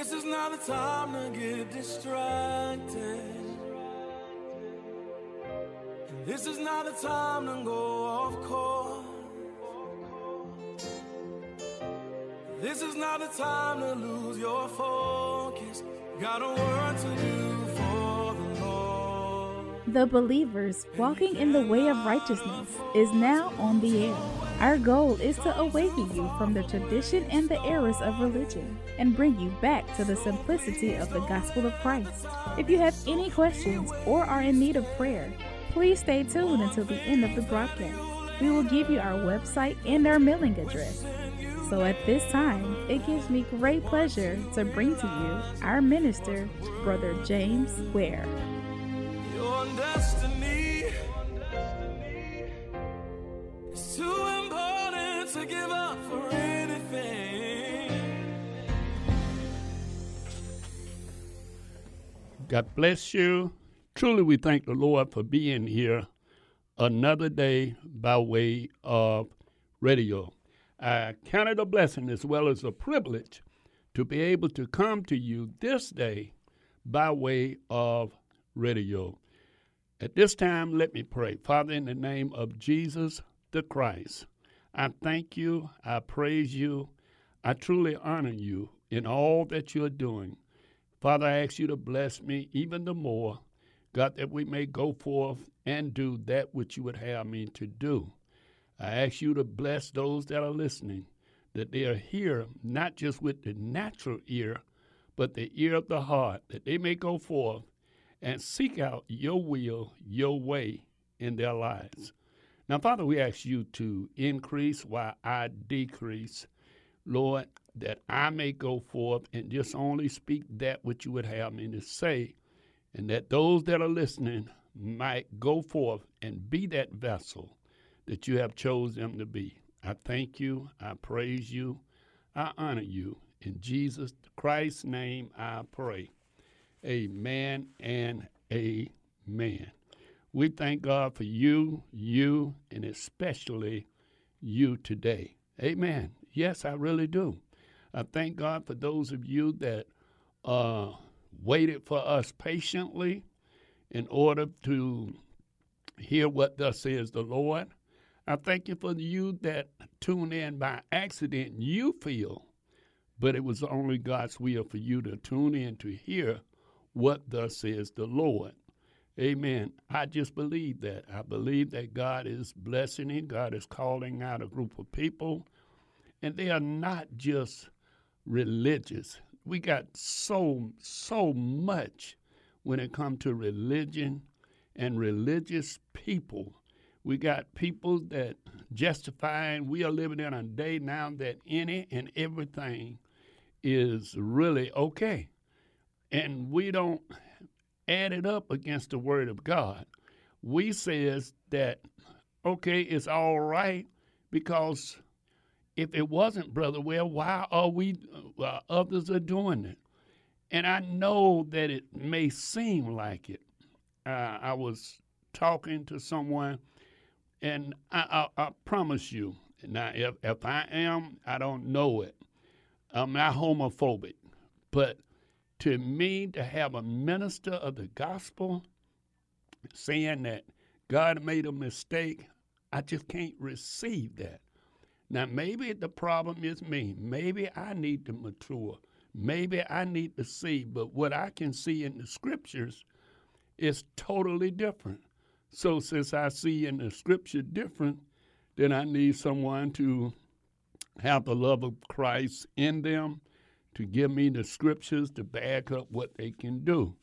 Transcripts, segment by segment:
This is not the time to get distracted. And this is not the time to go off course. This is not the time to lose your focus. Got a work to do for the Lord. The Believers Walking in the Way of Righteousness is now on the air. Our goal is to awaken you from the tradition and the errors of religion and bring you back to the simplicity of the gospel of Christ. If you have any questions or are in need of prayer, please stay tuned until the end of the broadcast. We will give you our website and our mailing address. So at this time, it gives me great pleasure to bring to you our minister, Brother James Ware. To give up for God bless you. Truly, we thank the Lord for being here another day by way of radio. I count it a blessing as well as a privilege to be able to come to you this day by way of radio. At this time, let me pray. Father, in the name of Jesus the Christ, I thank you, I praise you, I truly honor you in all that you're doing. Father, I ask you to bless me even the more, God, that we may go forth and do that which you would have me to do. I ask you to bless those that are listening, that they are here not just with the natural ear, but the ear of the heart, that they may go forth and seek out your will, your way in their lives. Now, Father, we ask you to increase while I decrease. Lord, that I may go forth and just only speak that which you would have me to say, and that those that are listening might go forth and be that vessel that you have chosen them to be. I thank you, I praise you, I honor you. In Jesus Christ's name I pray. Amen and amen. We thank God for you, you, and especially you today. Amen. Yes, I really do. I thank God for those of you that uh, waited for us patiently in order to hear what thus says the Lord. I thank you for you that tune in by accident, you feel, but it was only God's will for you to tune in to hear what thus says the Lord. Amen. I just believe that. I believe that God is blessing it. God is calling out a group of people, and they are not just religious. We got so so much when it comes to religion and religious people. We got people that justifying we are living in a day now that any and everything is really okay. And we don't add it up against the word of God. We says that okay, it's all right because if it wasn't, brother, well, why are we uh, others are doing it? And I know that it may seem like it. Uh, I was talking to someone, and I, I, I promise you, now if, if I am, I don't know it. I'm not homophobic, but to me, to have a minister of the gospel saying that God made a mistake, I just can't receive that. Now, maybe the problem is me. Maybe I need to mature. Maybe I need to see. But what I can see in the scriptures is totally different. So, since I see in the scripture different, then I need someone to have the love of Christ in them to give me the scriptures to back up what they can do.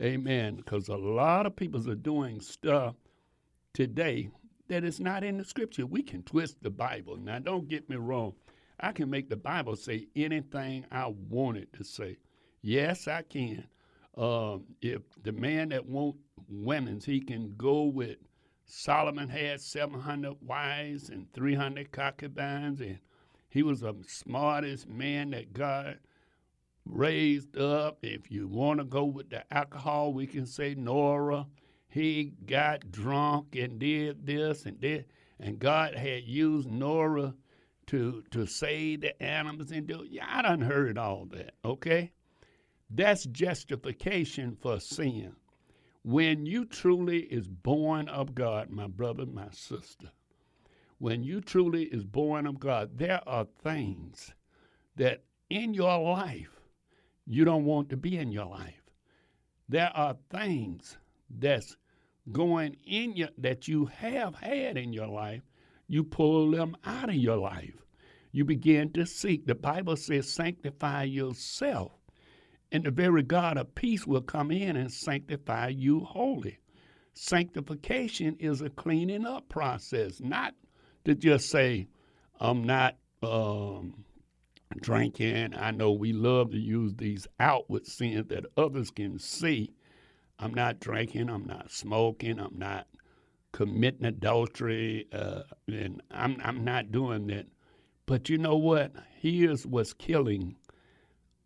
Amen. Because a lot of people are doing stuff today that is not in the scripture. We can twist the Bible. Now, don't get me wrong. I can make the Bible say anything I want it to say. Yes, I can. Um, if the man that wants women's, he can go with Solomon had 700 wives and 300 concubines, and he was the smartest man that God raised up. If you want to go with the alcohol, we can say Noah he got drunk and did this and did, and God had used Noah to to save the animals and do. Yeah, I done heard all that. Okay, That's justification for sin. When you truly is born of God, my brother, my sister, when you truly is born of God, there are things that in your life you don't want to be in your life. There are things that's going in your that you have had in your life, you pull them out of your life. You begin to seek. The Bible says, sanctify yourself and the very God of peace will come in and sanctify you wholly. Sanctification is a cleaning up process, not to just say, I'm not um, drinking. I know we love to use these outward sins that others can see. I'm not drinking, I'm not smoking, I'm not committing adultery, uh, and I'm, I'm not doing that. But you know what? Here's what's killing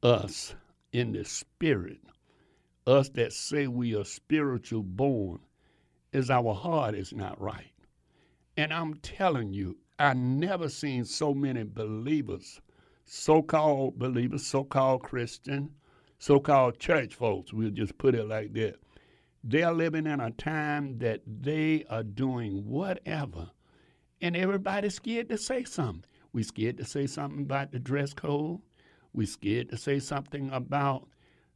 us in the spirit, us that say we are spiritual born, is our heart is not right. And I'm telling you, I never seen so many believers, so-called believers, so-called Christian, so-called church folks, we'll just put it like that. They're living in a time that they are doing whatever, and everybody's scared to say something. We scared to say something about the dress code. We're scared to say something about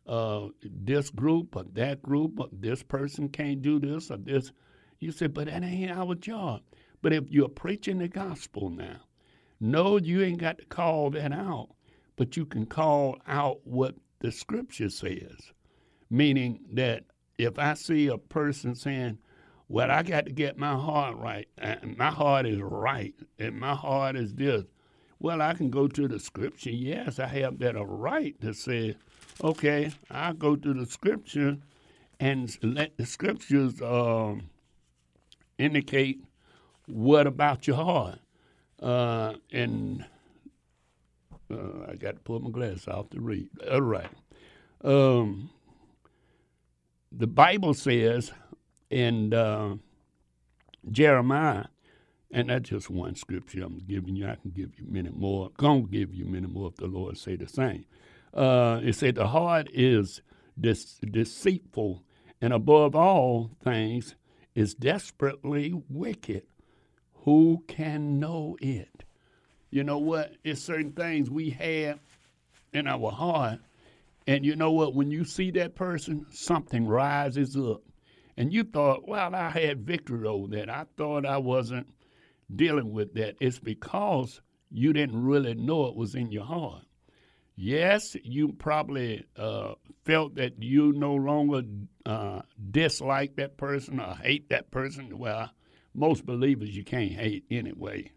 uh, this group or that group or this person can't do this or this. You say, but that ain't our job. But if you're preaching the gospel now, no, you ain't got to call that out, but you can call out what the scripture says. Meaning that if I see a person saying, well, I got to get my heart right, and my heart is right, and my heart is this, well, I can go to the scripture. Yes, I have that a right to say, okay, I'll go to the scripture and let the scriptures um, indicate what about your heart. Uh, and uh, I got to pull my glass off to read. All right. Um, the Bible says in uh, Jeremiah and that's just one scripture I'm giving you. I can give you many more. Gonna give you many more if the Lord say the same. Uh, it said the heart is deceitful, and above all things is desperately wicked. Who can know it? You know what? It's certain things we have in our heart, and you know what? When you see that person, something rises up, and you thought, "Well, I had victory over that. I thought I wasn't." dealing with that. It's because you didn't really know it was in your heart. Yes, you probably uh, felt that you no longer uh, dislike that person or hate that person. Well, most believers you can't hate anyway,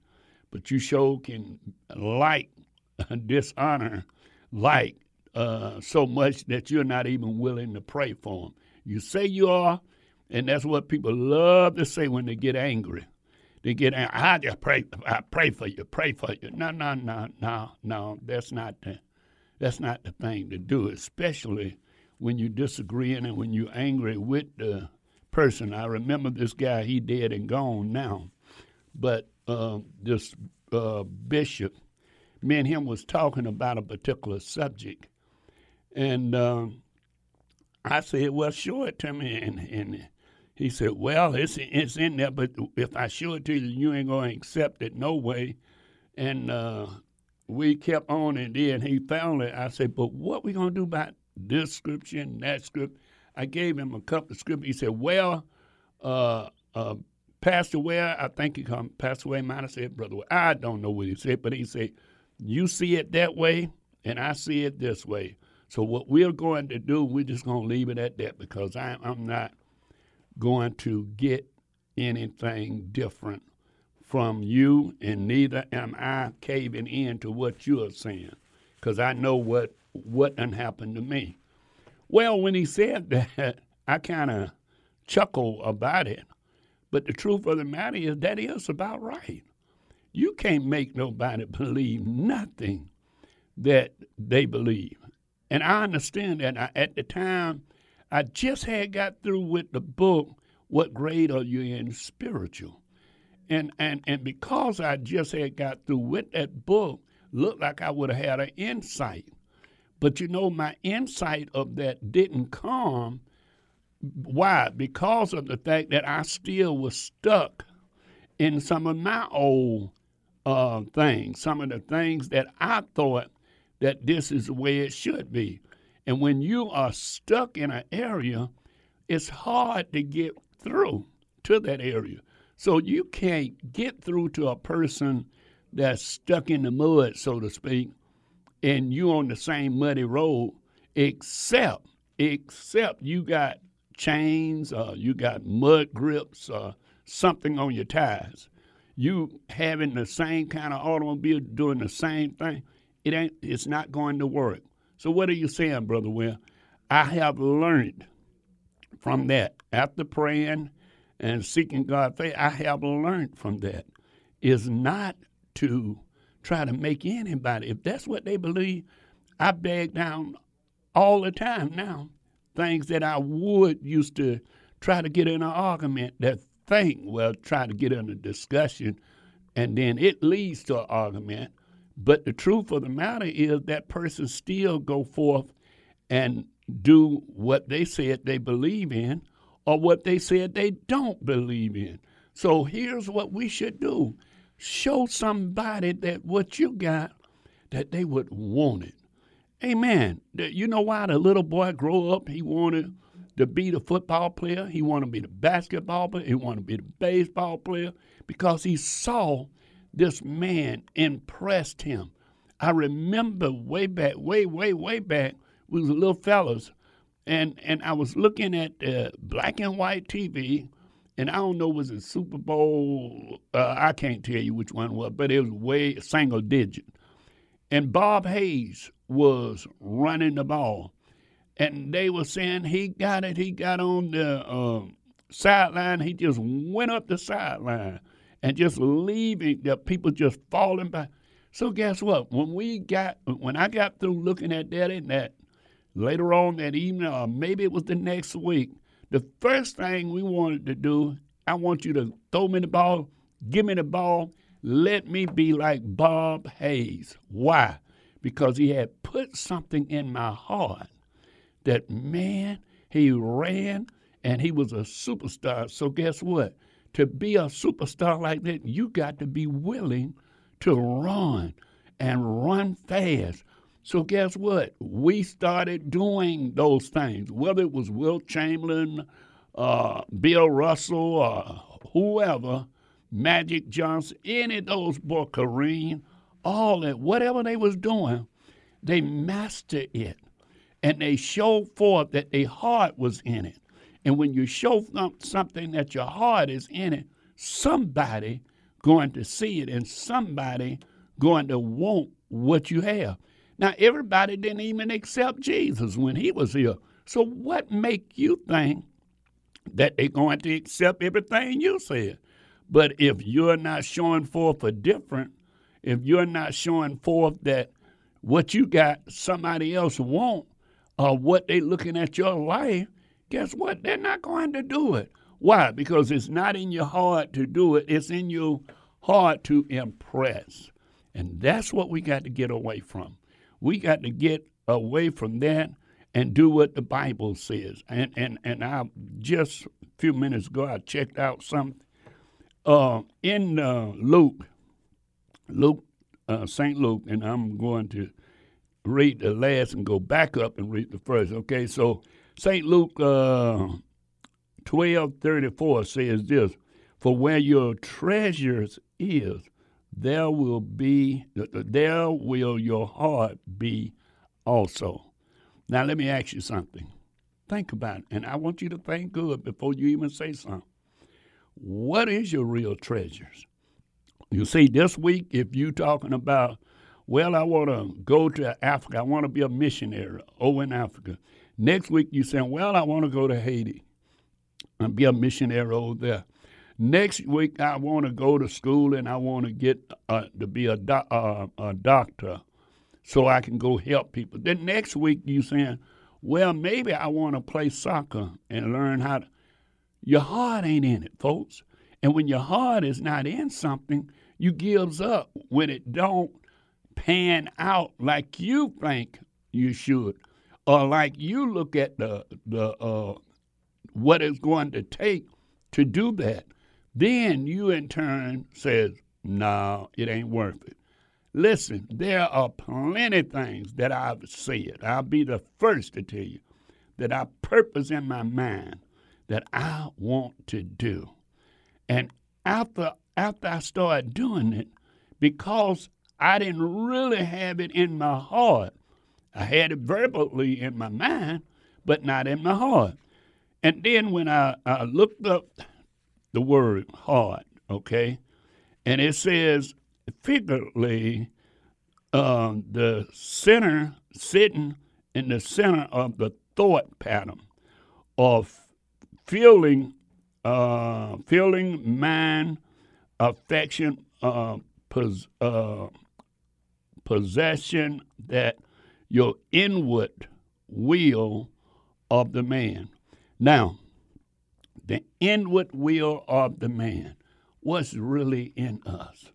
but you sure can like dishonor, like uh, so much that you're not even willing to pray for them. You say you are, and that's what people love to say when they get angry They get out. I just pray, I pray for you, pray for you. No, no, no, no, no. That's not the, that's not the thing to do, especially when you're disagreeing and when you're angry with the person. I remember this guy, he dead and gone now, but uh, this uh, bishop, me and him was talking about a particular subject, and uh, I said, "Well, show it to me," and and he said, Well, it's, it's in there, but if I show it to you, you ain't to accept it no way. And uh, we kept on, and then he found it. I said, But what we to do about this scripture and that script? I gave him a couple of scriptures. He said, Well, uh, uh, Pastor Ware, I think he come, Pastor Ware might have said, Brother I don't know what he said, but he said, You see it that way, and I see it this way. So what we're going to do, we're just going to leave it at that because I, I'm not going to get anything different from you, and neither am I caving in to what you are saying, because I know what what done happened to me. Well, when he said that, I kind of chuckled about it, but the truth of the matter is that is about right. You can't make nobody believe nothing that they believe, and I understand that. I, at the time, I just had got through with the book, What Grade Are You in Spiritual? And, and, and because I just had got through with that book, looked like I would have had an insight. But you know, my insight of that didn't come. Why? Because of the fact that I still was stuck in some of my old uh, things, some of the things that I thought that this is the way it should be. And when you are stuck in an area, it's hard to get through to that area. So you can't get through to a person that's stuck in the mud, so to speak, and you on the same muddy road, except except you got chains, uh, you got mud grips, uh, something on your tires. You having the same kind of automobile doing the same thing, it ain't. It's not going to work. So what are you saying, brother? Will I have learned from that after praying and seeking God faith. I have learned from that is not to try to make anybody. If that's what they believe, I beg down all the time now. Things that I would used to try to get in an argument that thing, well, try to get in a discussion, and then it leads to an argument. But the truth of the matter is that person still go forth and do what they said they believe in or what they said they don't believe in. So here's what we should do show somebody that what you got, that they would want it. Amen. You know why the little boy grow up, he wanted to be the football player, he wanted to be the basketball player, he wanted to be the baseball player, because he saw this man impressed him. I remember way back, way, way, way back, we was little fellas, and and I was looking at uh, black and white TV, and I don't know was it Super Bowl? Uh, I can't tell you which one was, but it was way single digit. And Bob Hayes was running the ball, and they were saying he got it. He got on the uh, sideline. He just went up the sideline and just leaving the people just falling by. So guess what? When we got when I got through looking at that and that later on that evening, or maybe it was the next week, the first thing we wanted to do, I want you to throw me the ball, give me the ball, let me be like Bob Hayes. Why? Because he had put something in my heart that, man, he ran and he was a superstar. So, guess what? To be a superstar like that, you got to be willing to run and run fast so guess what? We started doing those things, whether it was Wilt Chamberlain, uh, Bill Russell, or whoever, Magic Johnson, any of those boy Kareem, all that, whatever they was doing, they mastered it. And they showed forth that their heart was in it. And when you show something that your heart is in it, somebody going to see it and somebody going to want what you have. Now, everybody didn't even accept Jesus when he was here. So, what make you think that they're going to accept everything you said? But if you're not showing forth a different, if you're not showing forth that what you got somebody else want, or what they looking at your life, guess what? They're not going to do it. Why? Because it's not in your heart to do it. It's in your heart to impress. And that's what we got to get away from. We got to get away from that and do what the Bible says. And and and I just a few minutes ago I checked out something uh, in uh, Luke, Luke, uh, Saint Luke, and I'm going to read the last and go back up and read the first. Okay, so Saint Luke uh, twelve thirty four says this: For where your treasures is, there will be there will your heart be also. Now let me ask you something. Think about it, and I want you to think good before you even say something. What is your real treasures? You see, this week, if you talking about, well, I want to go to Africa, I want to be a missionary over in Africa. Next week, you saying, well, I want to go to Haiti and be a missionary over there. Next week, I want to go to school and I want to get uh, to be a, do- uh, a doctor so I can go help people. Then next week, you saying, well, maybe I want to play soccer and learn how to. Your heart ain't in it, folks. And when your heart is not in something, you gives up when it don't pan out like you think you should. Or like you look at the the uh, what it's going to take to do that. Then you in turn says, no, it ain't worth it. Listen, there are plenty things that I've said. I'll be the first to tell you that I purpose in my mind that I want to do. And after after I started doing it, because I didn't really have it in my heart, I had it verbally in my mind, but not in my heart. And then when I, I looked up the word heart, okay, and it says figuratively uh, the center sitting in the center of the thought pattern of feeling, uh, feeling, mind, affection, uh, pos- uh, possession that your inward will of the man. Now, the inward will of the man, what's really in us?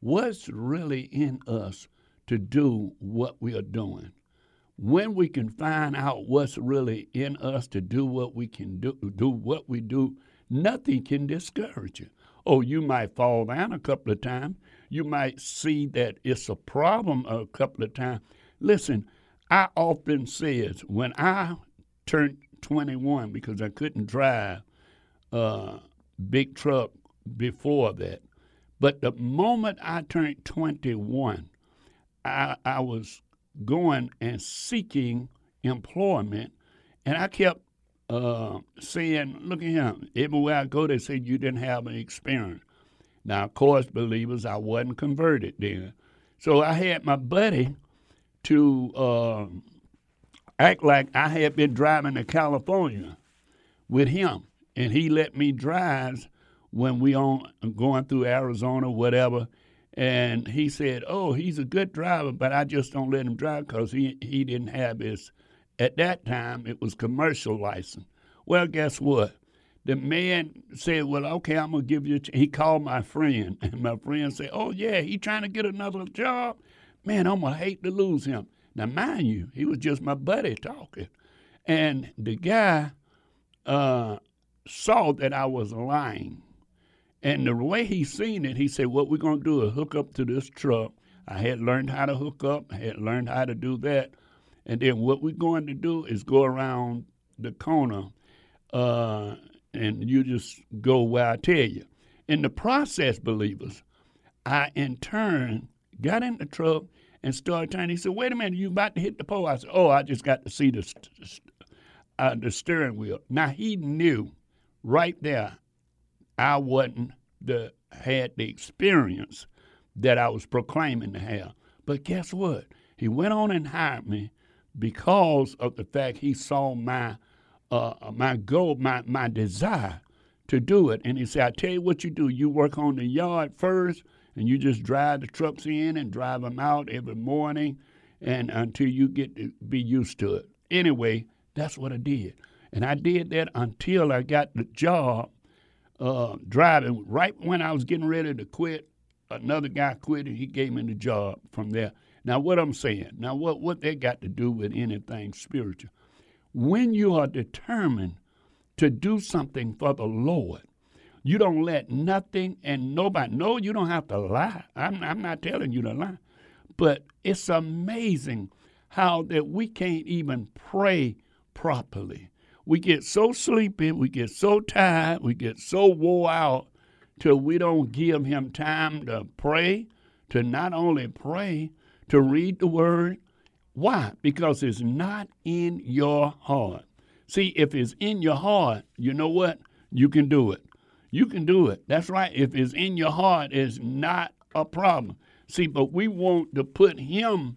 What's really in us to do what we are doing? When we can find out what's really in us to do what we can do, do what we do, nothing can discourage you. Oh, you might fall down a couple of times. You might see that it's a problem a couple of times. Listen, I often says when I turned 21 because I couldn't drive uh, big truck before that. But the moment I turned 21, I, I was going and seeking employment, and I kept uh, saying, "Look at him." Everywhere I go, they said you didn't have an experience. Now, of course, believers, I wasn't converted then, so I had my buddy to uh, act like I had been driving to California with him, and he let me drive when we on going through Arizona, whatever. And he said, "Oh, he's a good driver, but I just don't let him drive because he he didn't have his. At that time, it was commercial license. Well, guess what? The man said, "Well, okay, I'm gonna give you." A ch-. He called my friend, and my friend said, "Oh yeah, he trying to get another job. Man, I'm gonna hate to lose him." Now, mind you, he was just my buddy talking, and the guy uh, saw that I was lying. And the way he seen it, he said, What we're going to do is hook up to this truck. I had learned how to hook up, I had learned how to do that. And then what we're going to do is go around the corner uh, and you just go where I tell you. In the process, believers, I in turn got in the truck and started turning. He said, Wait a minute, you about to hit the pole? I said, Oh, I just got to see the, uh, the steering wheel. Now, he knew right there I wasn't the had the experience that I was proclaiming to have. But guess what? He went on and hired me because of the fact he saw my uh, my goal, my my desire to do it. And he said, I tell you what you do. You work on the yard first, and you just drive the trucks in and drive them out every morning, and until you get to be used to it. Anyway, that's what I did, and I did that until I got the job uh, driving. Right when I was getting ready to quit, another guy quit and he gave me the job from there. Now, what I'm saying, now what what they got to do with anything spiritual? When you are determined to do something for the Lord, you don't let nothing and nobody. No, you don't have to lie. I'm, I'm not telling you to lie, but it's amazing how that we can't even pray properly we get so sleepy, we get so tired, we get so wore out till we don't give him time to pray, to not only pray, to read the word. Why? Because it's not in your heart. See, if it's in your heart, you know what? You can do it. You can do it. That's right. If it's in your heart, it's not a problem. See, but we want to put him,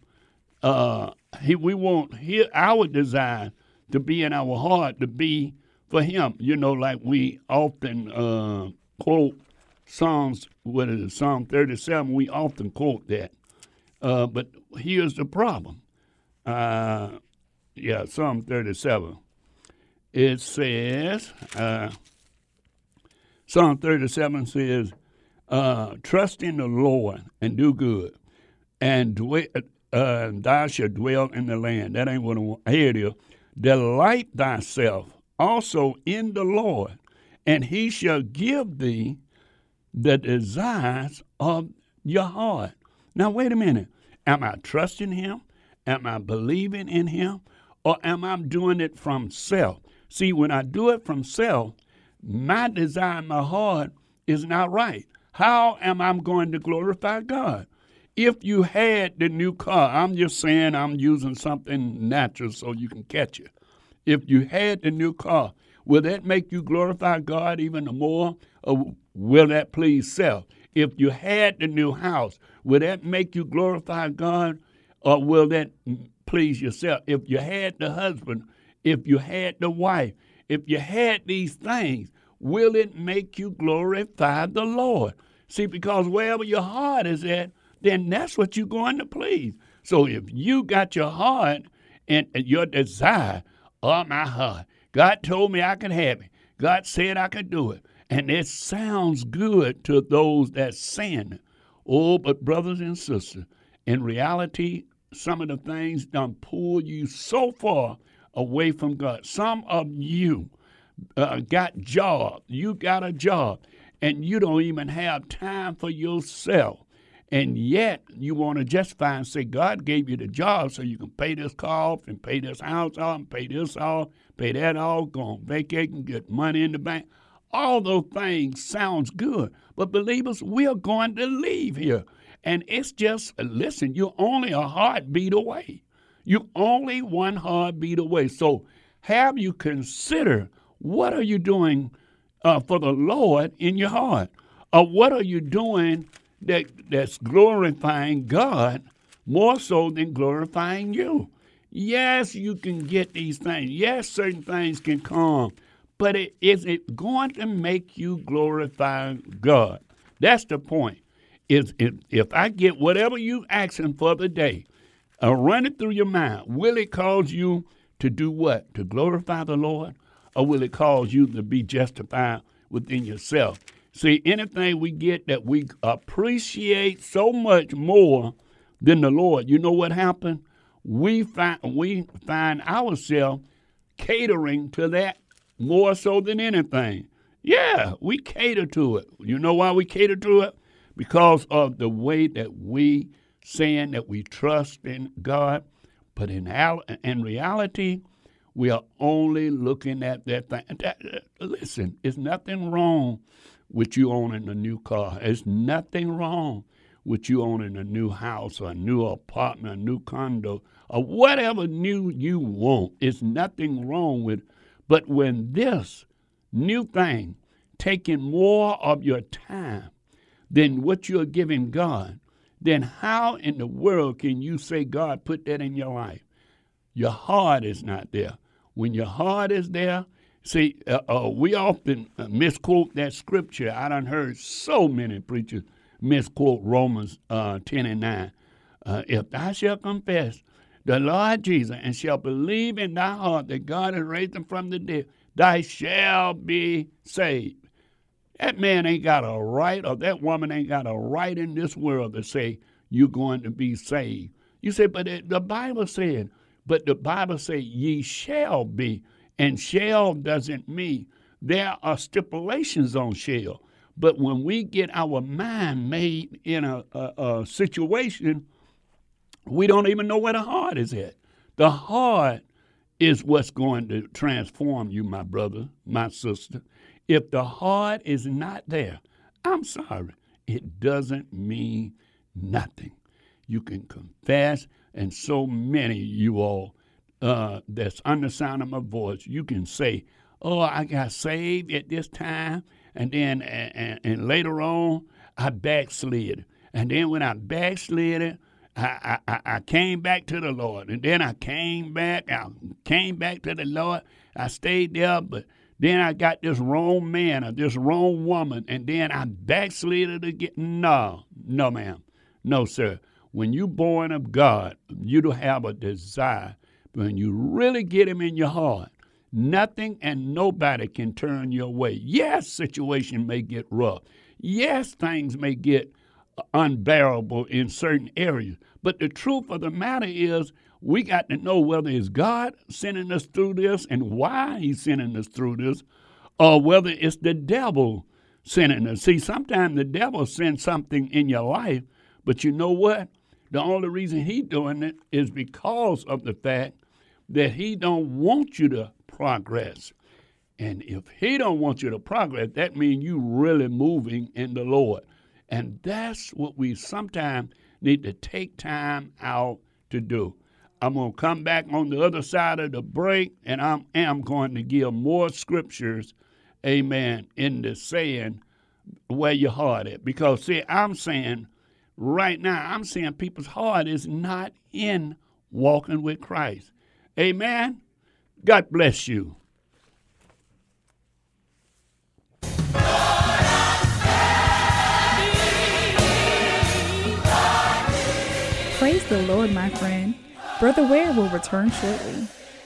uh, he, we want his, our design to be in our heart to be for Him. You know, like we often uh, quote Psalms, what is it, Psalm 37, we often quote that. Uh, but here's the problem. Uh, yeah, Psalm 37. It says, uh, Psalm 37 says, uh, trust in the Lord and do good, and dwell, uh, thou shalt dwell in the land. That ain't what I want. Here it is. Delight thyself also in the Lord, and he shall give thee the desires of your heart. Now, wait a minute. Am I trusting him? Am I believing in him? Or am I doing it from self? See, when I do it from self, my desire in my heart is not right. How am I going to glorify God? If you had the new car, I'm just saying I'm using something natural so you can catch it. If you had the new car, will that make you glorify God even more? Or will that please self? If you had the new house, will that make you glorify God? Or will that please yourself? If you had the husband, if you had the wife, if you had these things, will it make you glorify the Lord? See, because wherever your heart is at, then that's what you're going to please. So if you got your heart and, your desire, oh my heart, God told me I could have it. God said I could do it. And it sounds good to those that sin. Oh, but brothers and sisters, in reality, some of the things done pull you so far away from God. Some of you uh, got job. You got a job, and you don't even have time for yourself. And yet you want to justify and say God gave you the job so you can pay this car off and pay this house off and pay this off, pay that off, go on vacation, get money in the bank. All those things sounds good. But believers, we're going to leave here. And it's just, listen, you're only a heartbeat away. You're only one heartbeat away. So have you consider what are you doing uh, for the Lord in your heart? Or what are you doing that, that's glorifying God more so than glorifying you. Yes, you can get these things. Yes, certain things can come, but it, is it going to make you glorify God? That's the point. Is if, if I get whatever you asking for the day, uh, run it through your mind. Will it cause you to do what? To glorify the Lord? Or will it cause you to be justified within yourself? See, anything we get that we appreciate so much more than the Lord, you know what happened? We find we find ourselves catering to that more so than anything. Yeah, we cater to it. You know why we cater to it? Because of the way that we saying that we trust in God, but in in reality, we are only looking at that thing. That, listen, it's nothing wrong with you owning a new car. There's nothing wrong with you owning a new house or a new apartment, a new condo, or whatever new you want. It's nothing wrong with But when this new thing taking more of your time than what you're giving God, then how in the world can you say God put that in your life? Your heart is not there. When your heart is there, See, uh, uh, we often uh, misquote that scripture. I done heard so many preachers misquote Romans uh, 10 and 9. Uh, if thou shalt confess the Lord Jesus and shall believe in thy heart that God has raised him from the dead, thou shalt be saved. That man ain't got a right, or that woman ain't got a right in this world to say you're going to be saved. You say, but the Bible said, but the Bible say ye shall be and shall doesn't mean there are stipulations on shall. But when we get our mind made in a, a, a situation, we don't even know where the heart is at. The heart is what's going to transform you, my brother, my sister. If the heart is not there, I'm sorry, it doesn't mean nothing. You can confess, and so many you all uh, that's under the sound of my voice, you can say, "Oh, I got saved at this time, and then and, and later on I backslid, and then when I backslid, I, I I came back to the Lord, and then I came back. I came back to the Lord. I stayed there, but." Then I got this wrong man or this wrong woman, and then I backslid again. No, no, ma'am. No, sir. When you born of God, you don't have a desire when you really get him in your heart, nothing and nobody can turn your way. Yes, situation may get rough. Yes, things may get uh, unbearable in certain areas. But the truth of the matter is, we got to know whether it's God sending us through this and why He's sending us through this, or whether it's the devil sending us. See, sometimes the devil sends something in your life, but you know what? The only reason he's doing it is because of the fact that he don't want you to progress. And if he don't want you to progress, that means you really moving in the Lord. And that's what we sometimes need to take time out to do. I'm going to come back on the other side of the break, and I am going to give more scriptures, amen, in the saying where your heart at. Because, see, I'm saying right now, I'm saying people's heart is not in walking with Christ. Amen. God bless you. Praise the Lord, my friend. Brother Ware will return shortly.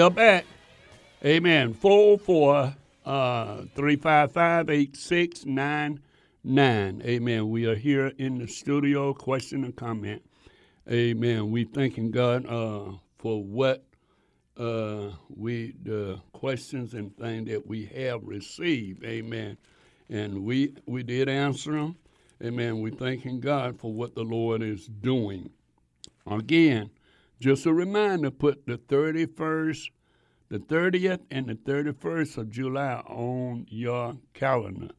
We are back. Amen. 44 uh, 355 8699. Amen. We are here in the studio. Question and comment. Amen. We thanking God uh, for what uh, we, the questions and things that we have received. Amen. And we, we did answer them. Amen. We thanking God for what the Lord is doing. Again, just a reminder, put the 31st, the 30th, and the 31st of July on your calendar.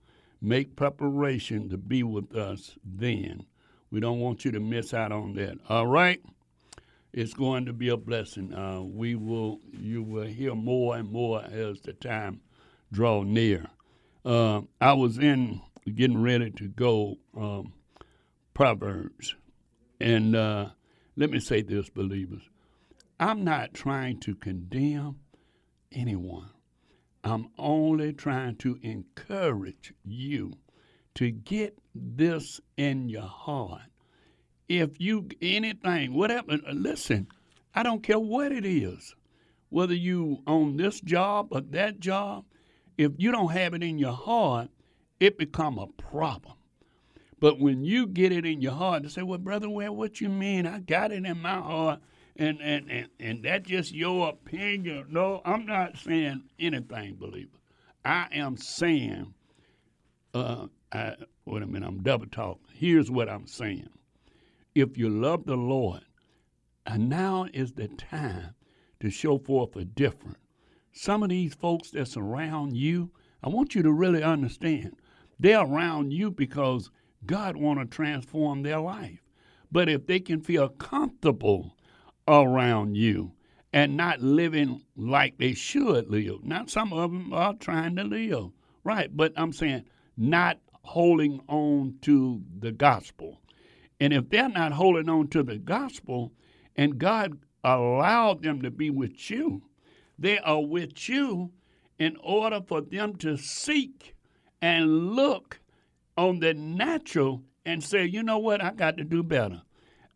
Make preparation to be with us then. We don't want you to miss out on that. All right? It's going to be a blessing. Uh, we will, you will hear more and more as the time draw near. Uh, I was in getting ready to go um, Proverbs, and uh, let me say this, believers. I'm not trying to condemn anyone. I'm only trying to encourage you to get this in your heart. If you anything, whatever, listen, I don't care what it is, whether you on this job or that job, if you don't have it in your heart, it become a problem. But when you get it in your heart to say, well, brother, well, what you mean? I got it in my heart, and and and, and that's just your opinion. No, I'm not saying anything, believer. I am saying, uh, I, wait a minute, I'm double talking. Here's what I'm saying. If you love the Lord, and now is the time to show forth a difference. Some of these folks that's around you, I want you to really understand, they're around you because God want to transform their life. But if they can feel comfortable around you and not living like they should live, not some of them are trying to live Right, but I'm saying not holding on to the gospel. And if they're not holding on to the gospel and God allowed them to be with you, they are with you in order for them to seek and look on the natural and say, you know what, I got to do better.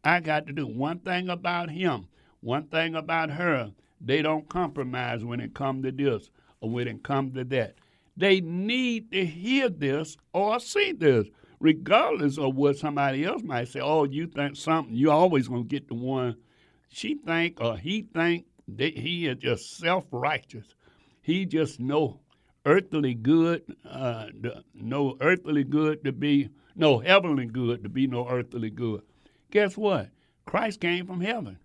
I got to do one thing about him, one thing about her. They don't compromise when it comes to this or when it comes to that. They need to hear this or see this, regardless of what somebody else might say. Oh, you think something, You're always gonna get the one she think or he think that he is just self righteous. He just know earthly good, uh, no earthly good to be no heavenly good to be no earthly good. Guess what? Christ came from heaven.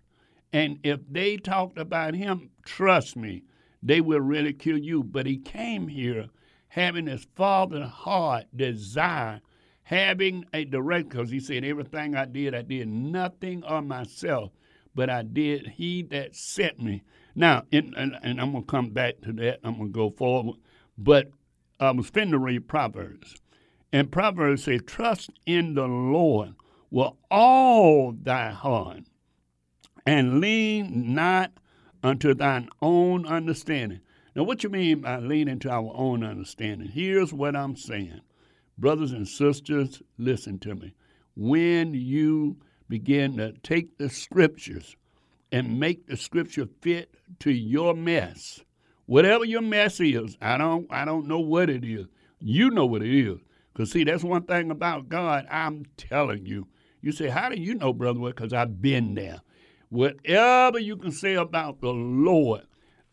And if they talked about him, trust me, they will ridicule you. But he came here having his father's heart desire, having a direct, because he said, Everything I did, I did nothing of myself, but I did he that sent me. Now, and, and, and I'm going to come back to that. I'm going to go forward. But I was finna read Proverbs. And Proverbs say, Trust in the Lord with all thy heart, and lean not unto thine own understanding. Now, what you mean by leaning to our own understanding? Here's what I'm saying. Brothers and sisters, listen to me. When you begin to take the scriptures and make the scripture fit to your mess, whatever your mess is, I don't I don't know what it is. You know what it is. Because, see, that's one thing about God, I'm telling you. You say, How do you know, Brother? Because I've been there. Whatever you can say about the Lord,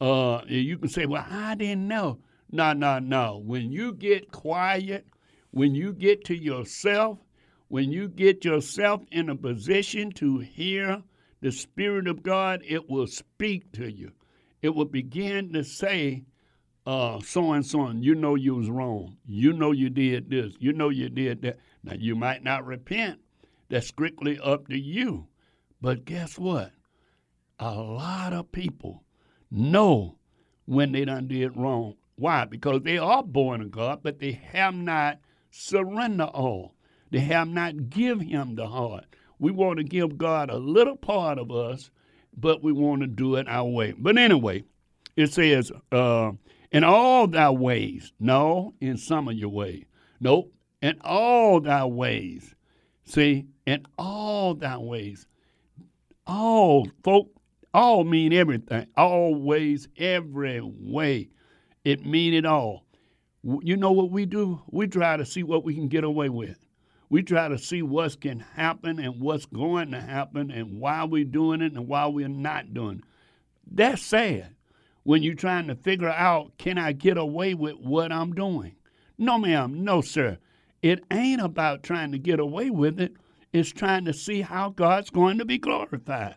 uh, you can say, Well, I didn't know. No, no, no. When you get quiet, when you get to yourself, when you get yourself in a position to hear the Spirit of God, it will speak to you. It will begin to say, uh, so and so, you know you was wrong. You know you did this. You know you did that. Now you might not repent. That's strictly up to you. But guess what? A lot of people know when they done did wrong. Why? Because they are born of God, but they have not surrendered all. They have not give Him the heart. We want to give God a little part of us, but we want to do it our way. But anyway, it says, uh, in all thy ways. No, in some of your ways. Nope, in all thy ways. See, in all thy ways. All, folk, all mean everything. Always, every way. It mean it all. You know what we do? We try to see what we can get away with. We try to see what's can happen and what's going to happen and why we're doing it and why we're not doing it. That's sad when you're trying to figure out, can I get away with what I'm doing? No, ma'am, no, sir. It ain't about trying to get away with it. It's trying to see how God's going to be glorified.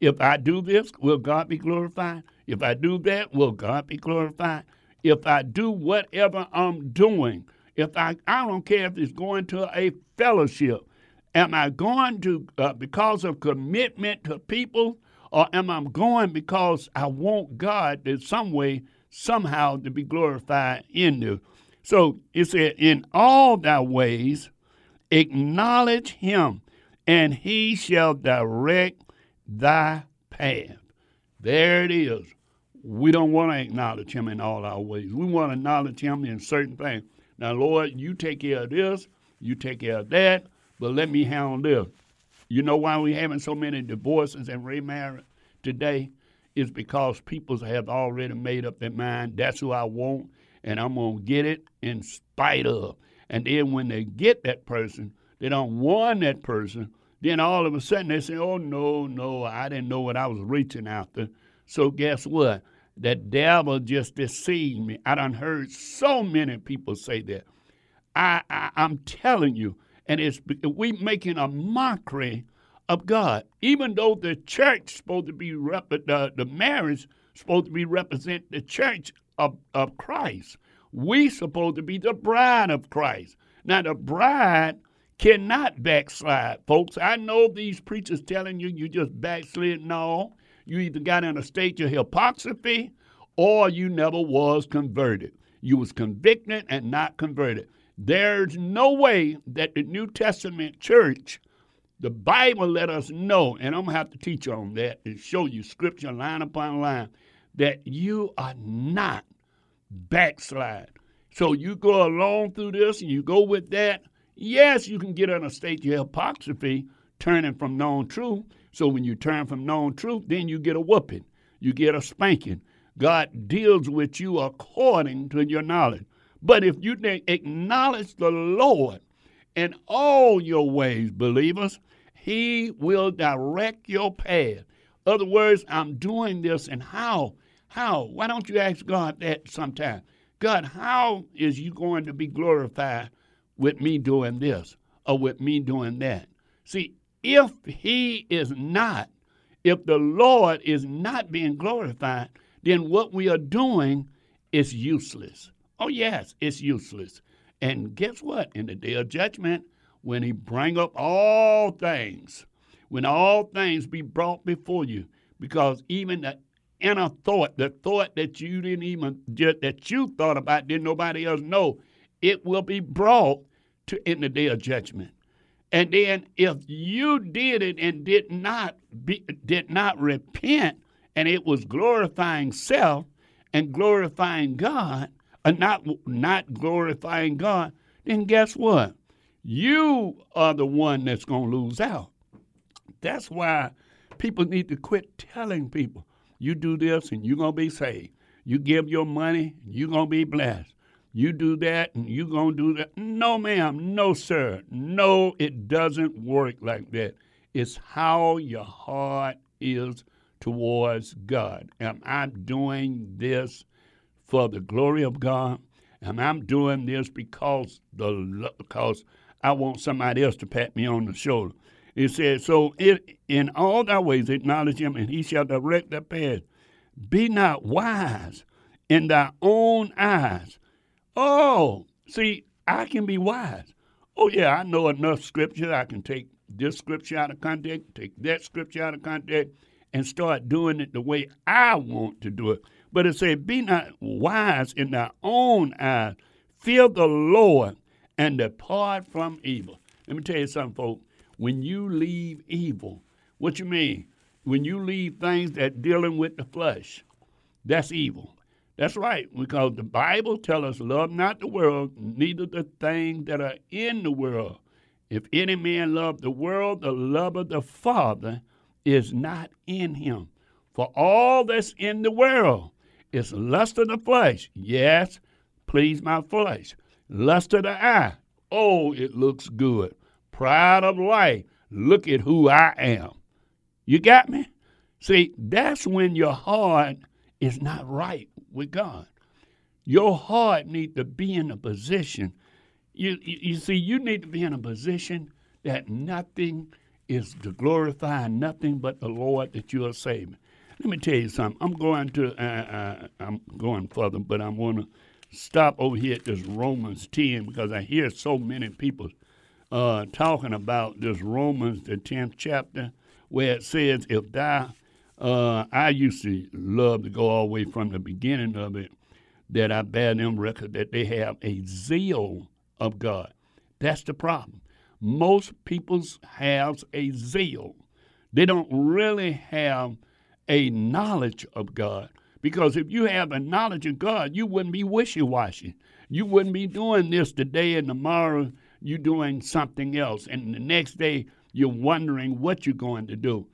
If I do this, will God be glorified? If I do that, will God be glorified? If I do whatever I'm doing, if I, I don't care if it's going to a fellowship, am I going to, uh, because of commitment to people, or am I going because I want God in some way, somehow, to be glorified in you? So it said, In all thy ways, acknowledge him, and he shall direct thy path. There it is. We don't want to acknowledge him in all our ways. We want to acknowledge him in certain things. Now, Lord, you take care of this, you take care of that, but let me handle this. You know why we're having so many divorces and remarriage today? Is because people have already made up their mind. That's who I want, and I'm gonna get it in spite of. And then when they get that person, they don't want that person. Then all of a sudden they say, "Oh no, no, I didn't know what I was reaching after." So guess what? The devil just deceived me. I done heard so many people say that. I, I I'm telling you, and it's we making a mockery of God. Even though the church supposed to be rep- the, the marriage supposed to be represent the church of, of Christ. We supposed to be the bride of Christ. Now the bride cannot backslide, folks. I know these preachers telling you you just backslid. No, you either got in a state of hypocrisy or you never was converted. You was convicted and not converted. There's no way that the New Testament church, the Bible let us know, and I'm gonna have to teach on that and show you scripture line upon line, that you are not backslide. So you go along through this and you go with that. Yes, you can get in a state of hypocrisy, turning from known truth. So when you turn from known truth, then you get a whooping, you get a spanking. God deals with you according to your knowledge. But if you acknowledge the Lord in all your ways, believers, He will direct your path. Other words, I'm doing this, and how? How? Why don't you ask God that sometime? God, how is you going to be glorified with me doing this or with me doing that? See, if He is not, if the Lord is not being glorified, then what we are doing is useless. Oh, yes, it's useless. And guess what? In the day of judgment, when he bring up all things, when all things be brought before you, because even the inner thought, the thought that you didn't even that you thought about, didn't nobody else know, it will be brought to in the day of judgment. And then if you did it and did not be, did not repent, and it was glorifying self and glorifying God, and not not glorifying God, then guess what? You are the one that's going to lose out. That's why people need to quit telling people, you do this and you're going to be saved. You give your money, you're going to be blessed. You do that and you're going to do that. No, ma'am. No, sir. No, it doesn't work like that. It's how your heart is towards God. Am I doing this for the glory of God, and I'm doing this because the because I want somebody else to pat me on the shoulder. It says, So it, in all thy ways acknowledge him, and he shall direct thy path. Be not wise in thy own eyes. Oh, see, I can be wise. Oh, yeah, I know enough scripture. I can take this scripture out of context, take that scripture out of context, and start doing it the way I want to do it. But it said, Be not wise in thy own eyes. Fear the Lord and depart from evil. Let me tell you something, folks. When you leave evil, what you mean? When you leave things that dealing with the flesh, that's evil. That's right, because the Bible tells us, love not the world, neither the things that are in the world. If any man love the world, the love of the Father is not in him. For all that's in the world, is lust of the flesh. Yes, please my flesh. Lust of the eye. Oh, it looks good. Pride of life. Look at who I am. You got me? See, that's when your heart is not right with God. Your heart needs to be in a position. You, you, you see, you need to be in a position that nothing is to glorify nothing but the Lord that you are saving. Let me tell you something. I'm going to, uh, uh, I'm going further, but I want to stop over here at this Romans 10 because I hear so many people uh, talking about this Romans, the 10th chapter, where it says, if thou, uh, I used to love to go all the way from the beginning of it, that I bear them record that they have a zeal of God. That's the problem. Most people have a zeal. They don't really have a knowledge of God. Because if you have a knowledge of God, you wouldn't be wishy washy. You wouldn't be doing this today and tomorrow you're doing something else. And the next day you're wondering what you're going to do.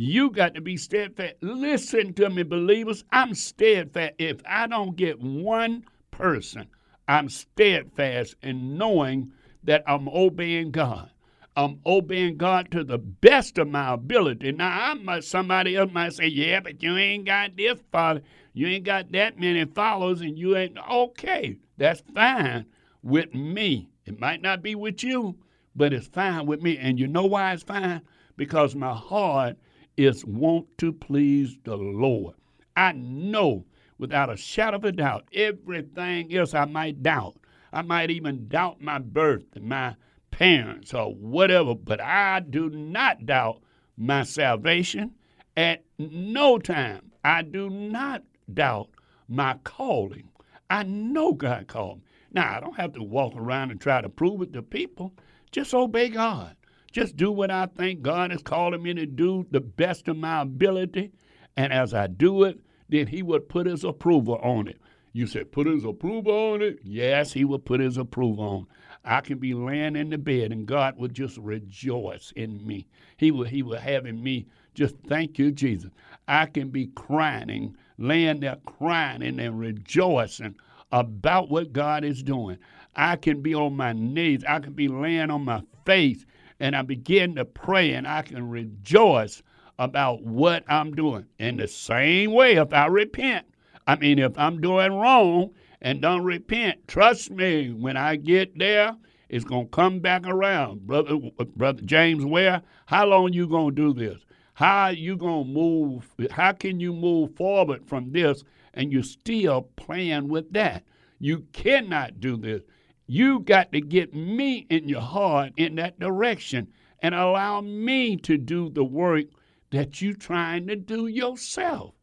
You got to be steadfast. Listen to me, believers. I'm steadfast. If I don't get one person, I'm steadfast in knowing that I'm obeying God. I'm obeying God to the best of my ability. Now, I might, somebody else might say, yeah, but you ain't got this father. You ain't got that many followers, and you ain't. Okay, that's fine with me. It might not be with you, but it's fine with me. And you know why it's fine? Because my heart is want to please the Lord. I know without a shadow of a doubt everything else I might doubt. I might even doubt my birth and my parents or whatever, but I do not doubt my salvation. At no time, I do not doubt my calling. I know God called me. Now, I don't have to walk around and try to prove it to people. Just obey God. Just do what I think God has called me to do the best of my ability. And as I do it, then He would put His approval on it. You said, put His approval on it? Yes, He will put His approval on I can be laying in the bed and God would just rejoice in me. He will He will having me just thank you, Jesus. I can be crying, laying there crying and rejoicing about what God is doing. I can be on my knees. I can be laying on my face and I begin to pray and I can rejoice about what I'm doing. In the same way, if I repent, I mean, if I'm doing wrong and don't repent, trust me, when I get there, it's going to come back around. Brother, Brother James Ware, how long you going to do this? How you going to move? How can you move forward from this and you're still playing with that? You cannot do this. You got to get me in your heart in that direction and allow me to do the work that you're trying to do yourself.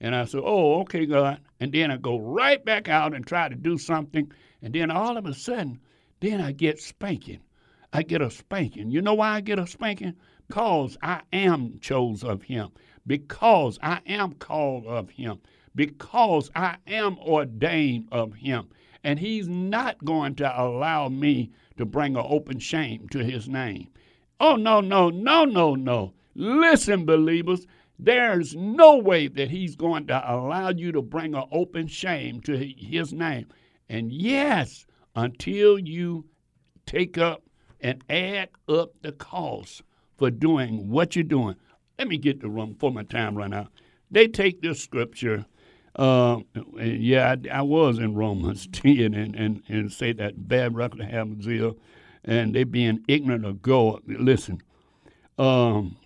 And I said, Oh, okay, God. And then I go right back out and try to do something. And then all of a sudden, then I get spanking. I get a spanking. You know why I get a spanking? Because I am chose of him. Because I am called of him. Because I am ordained of him. And he's not going to allow me to bring an open shame to his name. Oh, no, no, no, no, no. Listen, believers, there's no way that he's going to allow you to bring an open shame to his name. And yes, until you take up and add up the cost for doing what you're doing. Let me get the room for my time run out. They take this scripture uh, yeah, I, I, was in Romans 10 and, and, and say that bad record have zeal and they being ignorant of God. Listen, um,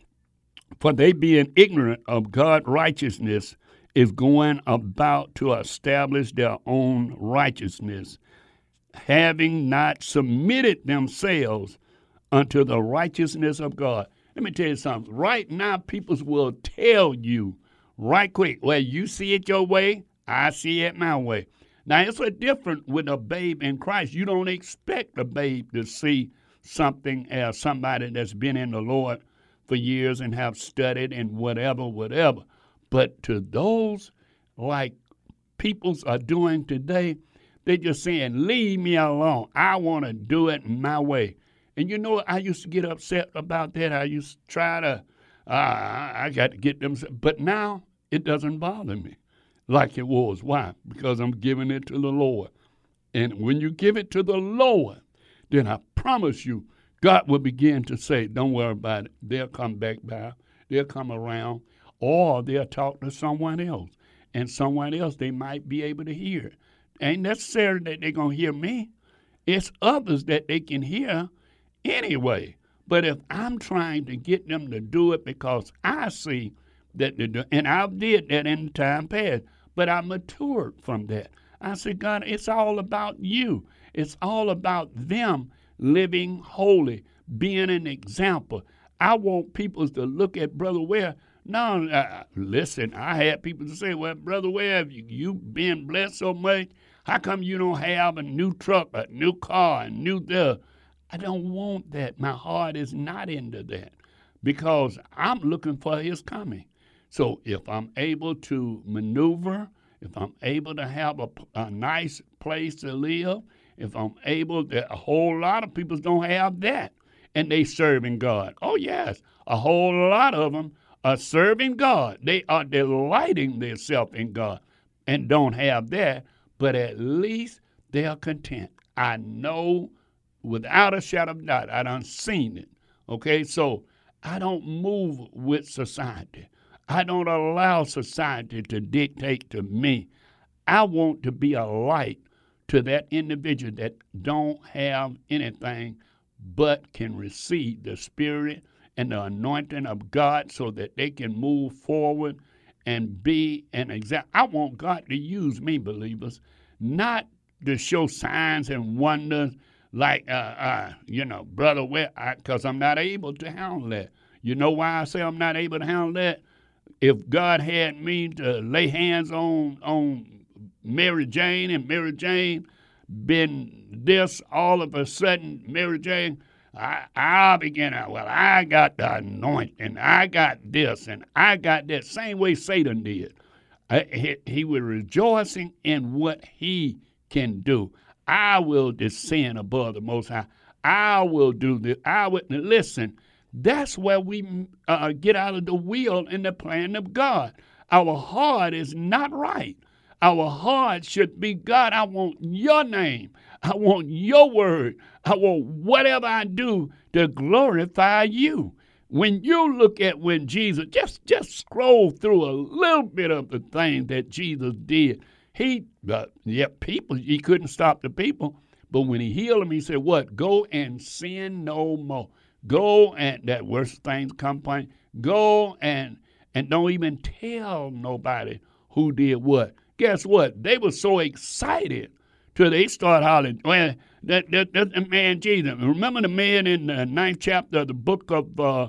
for they being ignorant of God's righteousness is going about to establish their own righteousness, having not submitted themselves unto the righteousness of God. Let me tell you something. Right now, people will tell you right quick. Well, you see it your way, I see it my way. Now, it's a different with a babe in Christ. You don't expect a babe to see something as somebody that's been in the Lord for years and have studied and whatever, whatever. But to those like peoples are doing today, they're just saying, leave me alone. I want to do it my way. And you know, I used to get upset about that. I used to try to uh, I got to get them. But now it doesn't bother me like it was. Why? Because I'm giving it to the Lord. And when you give it to the Lord, then I promise you, God will begin to say, Don't worry about it. They'll come back by, they'll come around, or they'll talk to someone else. And someone else they might be able to hear. Ain't necessary that they're going to hear me. It's others that they can hear anyway. But if I'm trying to get them to do it because I see that and I did that in the time past, but I matured from that. I said, God, it's all about you. It's all about them living holy, being an example. I want people to look at Brother Ware. No, uh, listen, I had people to say, well, Brother Ware, have you've been blessed so much? How come you don't have a new truck, a new car, a new this? I don't want that. My heart is not into that because I'm looking for his coming. So if I'm able to maneuver, if I'm able to have a, a nice place to live, if I'm able to, a whole lot of people don't have that and they serving God. Oh, yes, a whole lot of them are serving God. They are delighting themselves in God and don't have that, but at least they are content. I know without a shadow of doubt. I done seen it. Okay, so I don't move with society. I don't allow society to dictate to me. I want to be a light to that individual that don't have anything but can receive the spirit and the anointing of God so that they can move forward and be an example. I want God to use me, believers, not to show signs and wonders like, uh, uh, you know, brother, because I'm not able to handle that. You know why I say I'm not able to handle that? If God had me to lay hands on on Mary Jane, and Mary Jane been this all of a sudden, Mary Jane. I, I begin out, well, I got the anointing, I got this, and I got that. Same way Satan did. he, he was rejoicing in what he can do. I will descend above the Most High. I will do this. I will listen. That's where we uh, get out of the will and the plan of God. Our heart is not right. Our heart should be God, I want your name. I want your word. I want whatever I do to glorify you. When you look at when Jesus, just just scroll through a little bit of the things that Jesus did. He, uh, yeah, people, he couldn't stop the people. But when he healed them, he said, What? Go and sin no more. Go and that worst things come upon Go and and don't even tell nobody who did what. Guess what? They were so excited till they start hollering. Well, that, that, that man Jesus. Remember the man in the ninth chapter of the book of uh,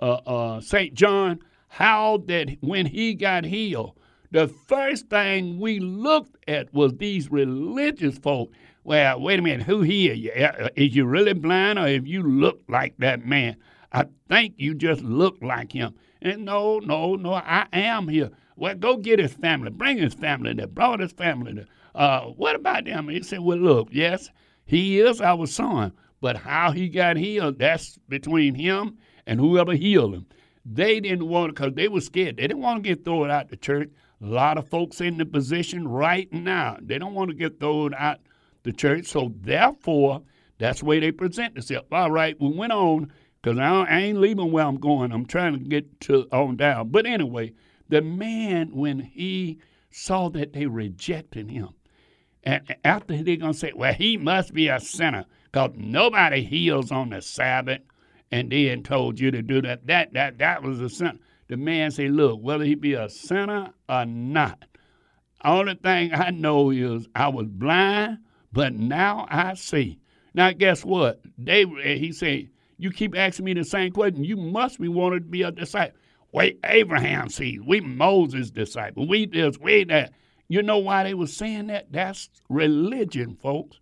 uh, uh, St. John? How that when he got healed, the first thing we looked at was these religious folk. Well, wait a minute, who he is? Uh, is you really blind or if you look like that man? I think you just look like him. And no, no, no, I am here. Well, go get his family. Bring his family there. Brought his family there. Uh, what about them? He said, Well, look, yes, he is our son, but how he got healed, that's between him and whoever healed him. They didn't want because they were scared. They didn't want to get thrown out the church. A lot of folks in the position right now, they don't want to get thrown out the church. So therefore, that's the way they present themselves. All right, we went on because I, I, ain't leaving where I'm going. I'm trying to get to on down. But anyway, the man, when he saw that they rejected him, and after they're to say, well, he must be a sinner because nobody heals on the Sabbath and then told you to do that. That, that, that was a sin. The man said, look, whether he be a sinner or not, only thing I know is I was blind, but now I see. Now, guess what? They, eh, he said, you keep asking me the same question. You must be wanting to be a disciple. Wait, Abraham sees. We Moses' disciple. We this, we that. You know why they was saying that? That's religion, folks.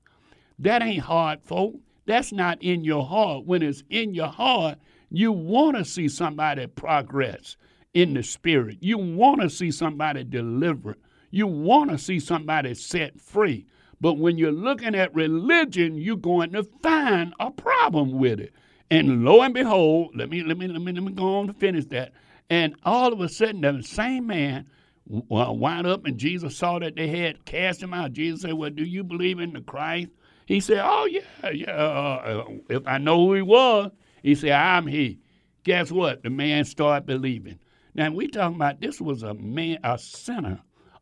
That ain't hard, folks. That's not in your heart. When it's in your heart, you want to see somebody progress in the spirit. You want to see somebody delivered. You want to see somebody set free. But when you're looking at religion, you're going to find a problem with it. And lo and behold, let me let me let me let me go on to finish that. And all of a sudden, the same man wound up, and Jesus saw that they had cast him out. Jesus said, "Well, do you believe in the Christ?" He said, "Oh yeah, yeah. Uh, uh, if I know who he was, he said, I'm he." Guess what? The man started believing. Now we talking about this was a man, a sinner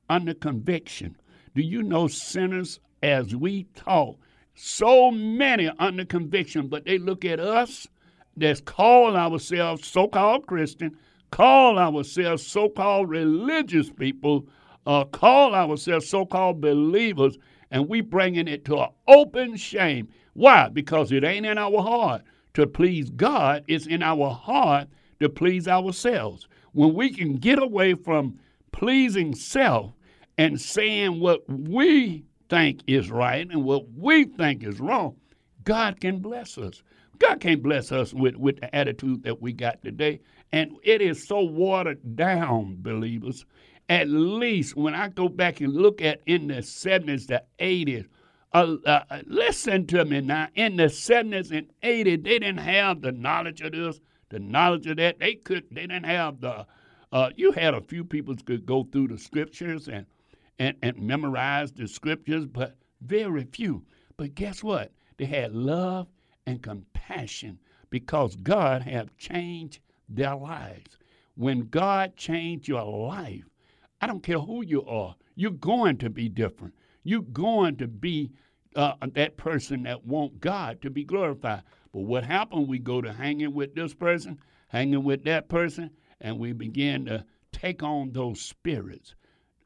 under conviction. Do you know sinners as we talk? So many under conviction, but they look at us that's call ourselves so-called Christian call ourselves so called religious people, uh, call ourselves so called believers, and we bringing it to an open shame. Why? Because it ain't in our heart to please God, it's in our heart to please ourselves. When we can get away from pleasing self and saying what we think is right and what we think is wrong, God can bless us. God can't bless us with, with the attitude that we got today. And it is so watered down, believers. At least when I go back and look at in the 70s, the 80s, uh, uh, listen to me now. In the 70s and 80s, they didn't have the knowledge of this, the knowledge of that. They could. They didn't have the. Uh, you had a few people could go through the scriptures and, and and memorize the scriptures, but very few. But guess what? They had love and compassion because God have changed their lives. When God changed your life, I don't care who you are, you're going to be different. You're going to be uh, that person that want God to be glorified. But what happened? We go to hanging with this person, hanging with that person, and we begin to take on those spirits.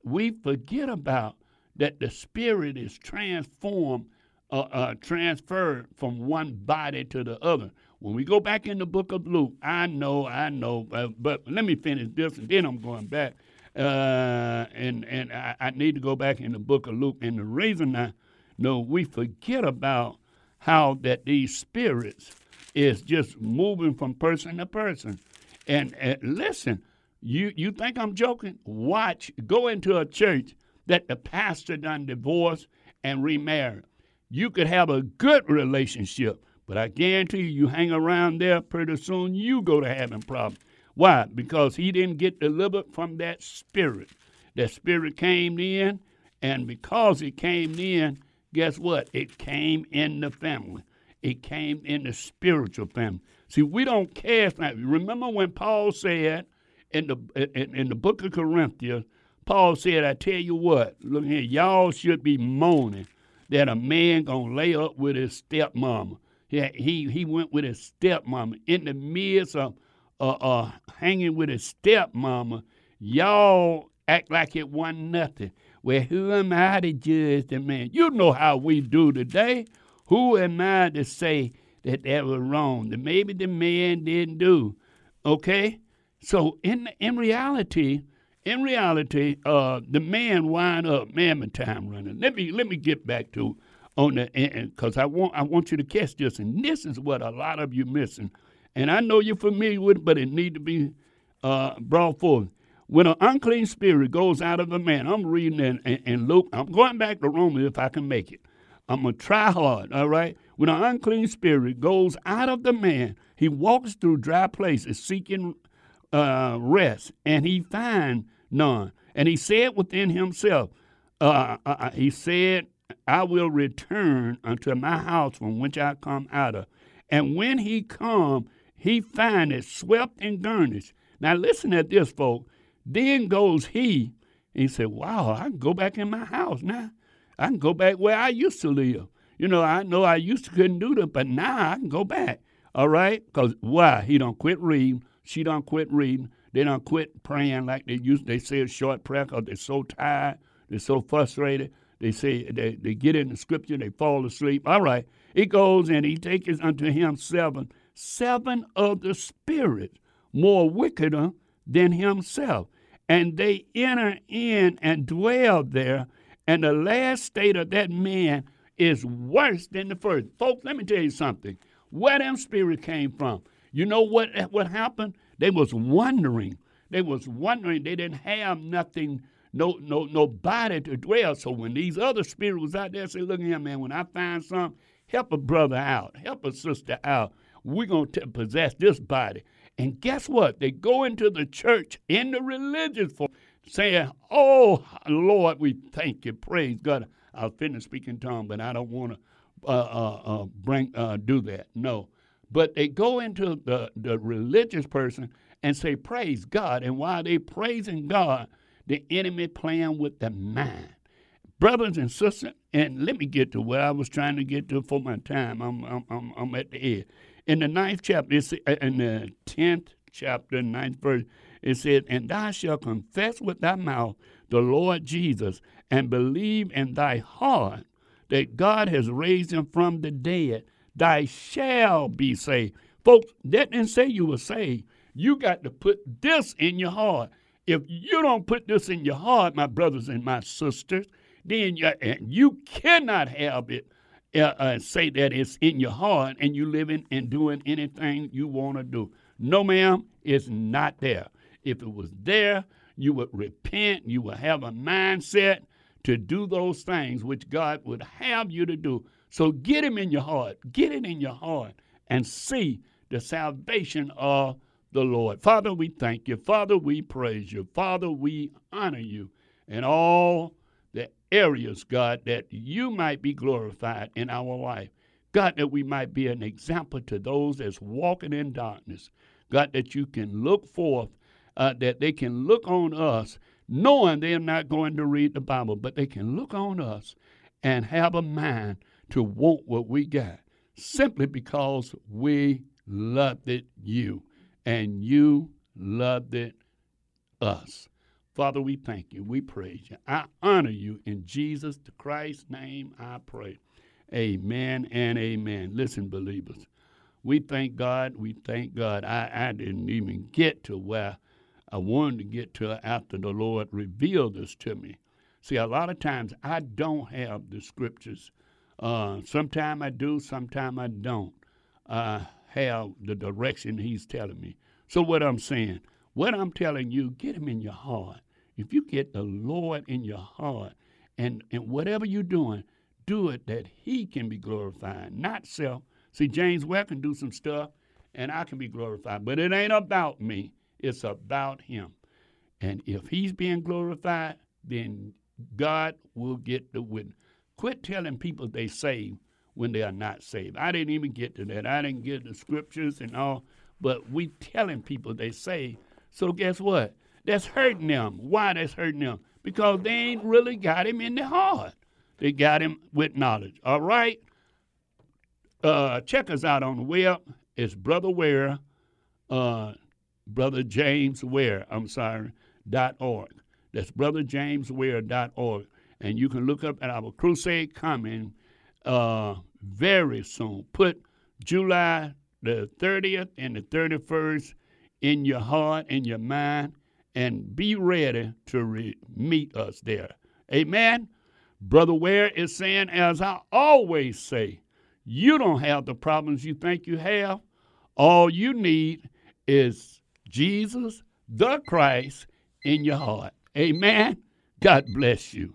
We forget about that the spirit is transformed, uh, uh, transferred from one body to the other. When we go back in the book of Luke, I know, I know, uh, but let me finish this and then I'm going back. Uh, and and I, I, need to go back in the book of Luke. And the reason I know we forget about how that these spirits is just moving from person to person. And, and listen, you you think I'm joking? Watch, go into a church that the pastor done divorced and remarried. You could have a good relationship, but I guarantee you, you hang around there pretty soon, you go to having problems. Why? Because he didn't get delivered from that spirit. That spirit came in, and because it came in, guess what? It came in the family. It came in the spiritual family. See, we don't cast. Remember when Paul said in the in, in the book of Corinthians, Paul said, "I tell you what, look here, y'all should be moaning that a man gonna lay up with his stepmama. Yeah, he he went with his stepmama in the midst of uh, uh, hanging with his stepmama. Y'all act like it wasn't nothing. Well, who am I to judge the man? You know how we do today. Who am I to say that that was wrong? That maybe the man didn't do. Okay, so in in reality, in reality, uh, the man wind up. Man, my time running. Let me let me get back to on the end because I want I want you to catch this, and this is what a lot of you missing. And I know you're familiar with it, but it need to be uh, brought forth. When an unclean spirit goes out of a man, I'm reading in, in, in Luke. I'm going back to Romans if I can make it. I'm to try hard, all right? When an unclean spirit goes out of the man, he walks through dry places seeking uh, rest, and he find none. And he said within himself, uh, uh, uh, he said, I will return unto my house from which I come out of. And when he come, he find it swept and garnished. Now listen at this, folks. Then goes he, he said, Wow, I can go back in my house now. I can go back where I used to live. You know, I know I used to couldn't do that, but now I can go back. All right? Because why? He don't quit reading. She don't quit reading. They don't quit praying like they used. They say a short prayer because they're so tired. They're so frustrated. They say they, they get in the scripture, they fall asleep. All right. He goes and he takes unto him seven, seven of the spirits more wickeder than himself. And they enter in and dwell there and the last state of that man is worse than the first. Folks, let me tell you something. Where them spirits came from. You know what what happened? They was wondering. They was wondering. They didn't have nothing, no no nobody to dwell. So when these other spirits was out there, say, look at here, man, when I find something, help a brother out, help a sister out. We're gonna t- possess this body. And guess what? They go into the church in the religious form saying, Oh, Lord, we thank you. Praise God. I'll finish speaking tongue, but I don't want to uh, uh, uh, bring uh, do that. No. But they go into the, the religious person and say, Praise God. And while they praising God, the enemy playing with the mind. Brothers and sisters, and let me get to where I was trying to get to for my time. I'm, I'm, I'm, I'm at the end. In the ninth chapter, uh, in the tenth chapter, ninth verse, it said, And thou shalt confess with thy mouth the Lord Jesus, and believe in thy heart that God has raised him from the dead, thy shall be saved. Folks, that didn't say you were saved. You got to put this in your heart. If you don't put this in your heart, my brothers and my sisters, then you, you cannot have it uh, uh, say that it's in your heart and you living and doing anything you want to do. No, ma'am, it's not there. If it was there, you would repent, you would have a mindset to do those things which God would have you to do. So get him in your heart, get it in your heart, and see the salvation of the Lord. Father, we thank you. Father, we praise you. Father, we honor you in all the areas, God, that you might be glorified in our life. God, that we might be an example to those that's walking in darkness. God, that you can look forth uh, that they can look on us knowing they're not going to read the Bible, but they can look on us and have a mind to want what we got simply because we loved it you and you loved it us. Father, we thank you. We praise you. I honor you in Jesus the Christ's name. I pray. Amen and amen. Listen, believers, we thank God. We thank God. I, I didn't even get to where I wanted to get to after the Lord revealed this to me. See, a lot of times I don't have the scriptures. Uh, sometimes I do, sometimes I don't uh, have the direction He's telling me. So, what I'm saying, what I'm telling you, get Him in your heart. If you get the Lord in your heart, and, and whatever you're doing, do it that He can be glorified, not self. See, James Ware can do some stuff, and I can be glorified, but it ain't about me. It's about Him. And if He's being glorified, then God will get the witness. Quit telling people they saved when they are not saved. I didn't even get to that. I didn't get the scriptures and all, but we telling people they saved. So guess what? That's hurting them. Why that's hurting them? Because they ain't really got him in the heart. They got him with knowledge. All right? Uh, check us out on the web. It's Brother Ware, uh, Brother James Ware, I'm sorry, dot org. That's brotherjamesware.org. And you can look up at our crusade coming uh, very soon. Put July the 30th and the 31st in your heart and your mind and be ready to re- meet us there. Amen. Brother Ware is saying, as I always say, you don't have the problems you think you have. All you need is Jesus, the Christ, in your heart. Amen. God bless you.